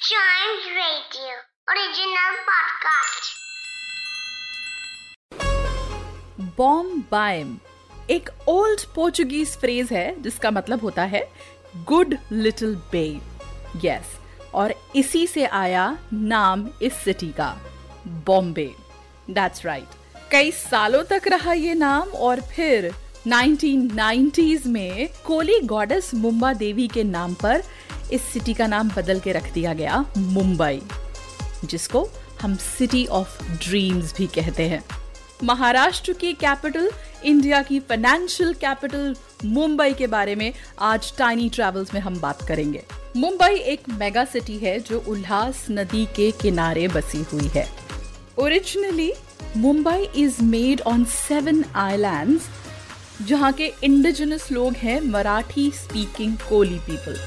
Chimes Radio, original podcast. बॉम्बाइम एक old Portuguese phrase है, जिसका मतलब होता है गुड लिटिल बे यस और इसी से आया नाम इस सिटी का बॉम्बे दैट्स राइट कई सालों तक रहा ये नाम, और फिर 1990s में कोली गॉडेस मुंबा देवी के नाम पर इस सिटी का नाम बदल के रख दिया गया मुंबई, जिसको हम सिटी ऑफ़ ड्रीम्स भी कहते हैं। महाराष्ट्र की कैपिटल, इंडिया की फाइनेंशियल कैपिटल मुंबई के बारे में आज टाइनी ट्रेवल्स में हम बात करेंगे। मुंबई एक मेगा सिटी है जो उल्लास नदी के किनारे बसी हुई है। Originally Mumbai is made on seven islands जहाँ के इंडिजिनस लोग हैं Marathi speaking Koli people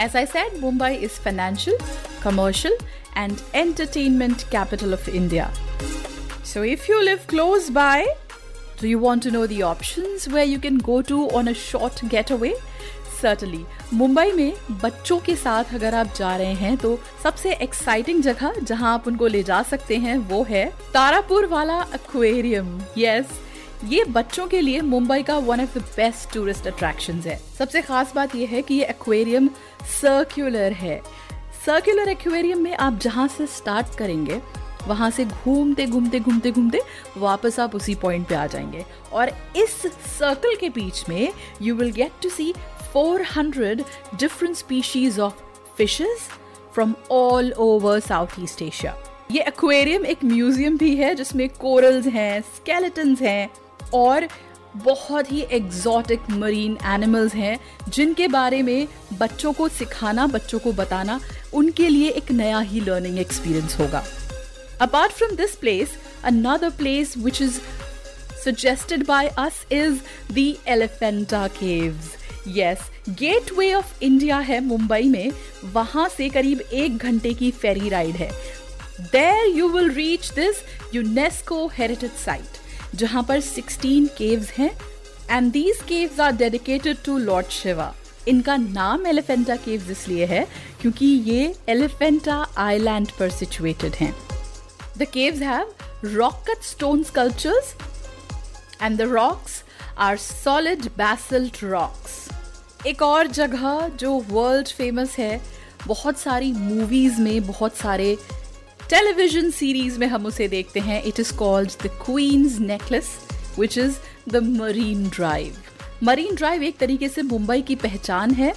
As I said, Mumbai is financial, commercial, and entertainment capital of India. So if you live close by, do you want to know the options where you can go to on a short getaway? Certainly. Mumbai में बच्चों के साथ अगर आप जा रहे हैं तो सबसे एक्साइटिंग जगह जहाँ आप उनको ले जा सकते हैं वो है तारापुर वाला एक्वेरियम यस ये बच्चों के लिए मुंबई का one of the best tourist attraction है। सबसे खास बात यह है कि ये एक्वेरियम सर्कुलर है। सर्कुलर एक्वेरियम में आप जहाँ से स्टार्ट करेंगे, वहाँ से घूमते घूमते घूमते घूमते वापस आप उसी पॉइंट पे आ जाएँगे। और इस सर्कल के बीच में you will get to see 400 different species of fishes from all over South East Asia ये एक्वेरियम एक म्यूज़ियम भी है, जिसमें कोरल्स हैं स्केलेटन्स हैं। और बहुत ही एग्जॉटिक मरीन एनिमल्स हैं, जिनके बारे में बच्चों को सिखाना, बच्चों को बताना, उनके लिए एक नया ही लर्निंग एक्सपीरियंस होगा। Apart from this place another place which is suggested suggested by us is the Elephanta Caves. Gateway of India है मुंबई में। वहाँ से करीब एक घंटे की फेरी राइड है। There you will reach this UNESCO heritage site जहाँ पर 16 केव्स हैं and these caves are dedicated to lord Shiva इनका नाम एलिफेंटा केव्स इसलिए है क्योंकि ये एलिफेंटा आइलैंड पर सिचुएटेड हैं the caves have rock cut stone sculptures, and the rocks are solid basalt rocks. एक और जगह जो वर्ल्ड फ़ेमस है, बहुत सारी मूवीज़ में, बहुत सारे टेलीविज़न सीरीज़ में हम उसे देखते हैं। It is called the queen's necklace which is the marine drive marine drive एक तरीके से मुंबई की पहचान है।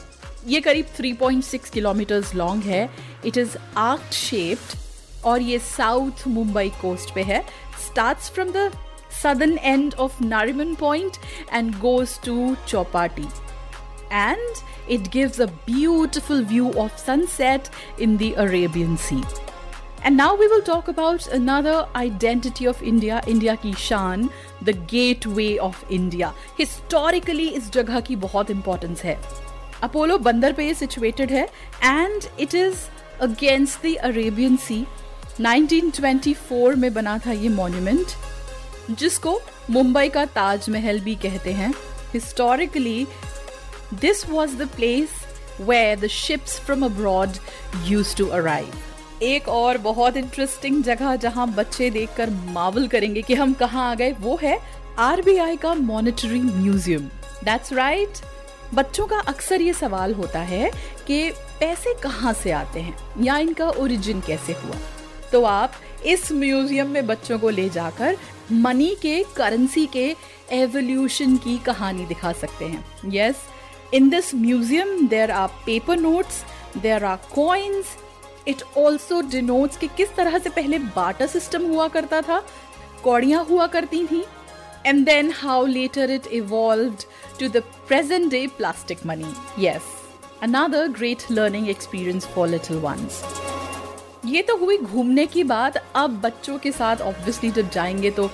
ये करीब 3.6 किलोमीटर्स लॉन्ग है। इट इज़ आर्ट शेप्ड और ये साउथ मुंबई कोस्ट पे है। Starts from the southern end of Nariman Point and goes to Chopati. And it gives a beautiful view of sunset in the Arabian Sea. And now we will talk about another identity of India, India की शान, the gateway of India. Historically इस जगह की बहुत importance है. Apollo बंदर पे ये situated है and it is against the Arabian Sea. 1924 में बना था ये monument. जिसको मुंबई का ताजमहल भी कहते हैं historically this was the place where the ships from abroad use to arrive एक और बहुत इंटरेस्टिंग जगह जहाँ बच्चे देखकर मावल करेंगे कि हम कहाँ आ गए, वो है आरबीआई का मॉनिटरिंग म्यूज़ियम दैट्स राइट बच्चों का अक्सर ये सवाल होता है कि पैसे कहाँ से आते हैं या इनका ओरिजिन कैसे हुआ? तो आप इस म्यूज़ियम में बच्चों को ले जाकर मनी के करेंसी के एवोल्यूशन की कहानी दिखा सकते हैं. Yes in this museum there are paper notes there are coins it also denotes कि किस तरह से पहले बाटर सिस्टम हुआ करता था, कौड़ियाँ हुआ करती थी and then how later it evolve to the present day plastic money yes another great learning experience for little ones ये तो हुई घूमने की बात, अब बच्चों के साथ ऑब्वियसली जब जाएँगे तो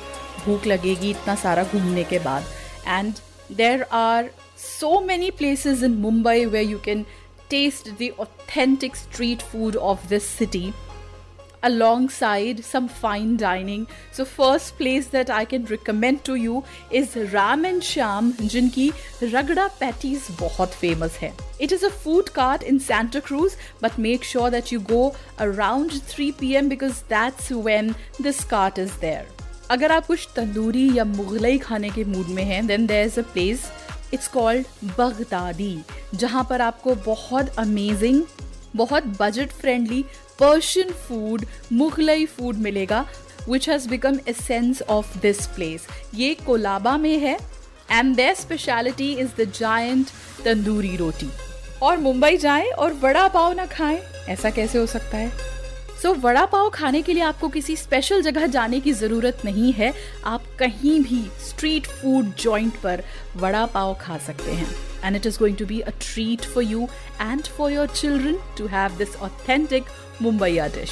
भूख लगेगी इतना सारा घूमने के बाद। And there are so many places in Mumbai where you can Taste the authentic street food of this city alongside some fine dining. So first place that I can recommend to you is Ram and Sham जिनकी रगड़ा patties बहुत famous है. It is a food cart in Santa Cruz but make sure that you go around 3 p.m. because that's when this cart is there. अगर आप कुछ तंदूरी या मुगलई खाने के मूड में हैं then there is a place it's called Baghdadi जहाँ पर आपको बहुत अमेजिंग बहुत budget friendly Persian food Mughlai food मिलेगा which has become essence of this place ये कोलाबा में है and their speciality is the giant tandoori roti और मुंबई जाएँ और बड़ा पाव ना खाएँ, ऐसा कैसे हो सकता है? सो वड़ा पाव खाने के लिए आपको किसी स्पेशल जगह जाने की ज़रूरत नहीं है। आप कहीं भी स्ट्रीट फ़ूड जॉइंट पर वड़ा पाव खा सकते हैं। And it is going to be a treat for you and for your children to have this authentic Mumbai Mumbaiya dish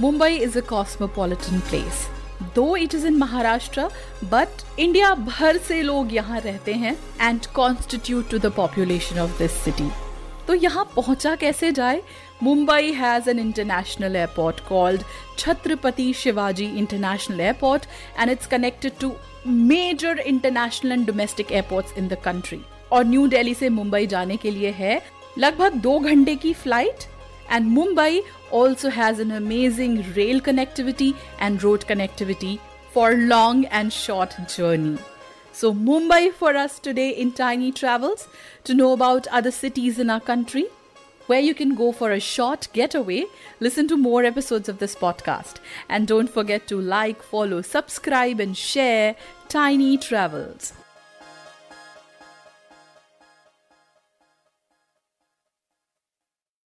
Mumbai is a cosmopolitan place though it is in Maharashtra but India भर से लोग यहाँ रहते हैं and constitute to the population of this city तो यहाँ पहुँचा कैसे जाए Mumbai has an international airport called Chhatrapati Shivaji international airport and it's connected to major international and domestic airports in the country और न्यू दिल्ली से मुंबई जाने के लिए है लगभग दो घंटे की flight and Mumbai also has an amazing rail connectivity and road connectivity for long and short journey. So, Mumbai for us today in Tiny Travels to know about other cities in our country where you can go for a short getaway. Listen to more episodes of this podcast. And don't forget to like, follow, subscribe, and share Tiny Travels.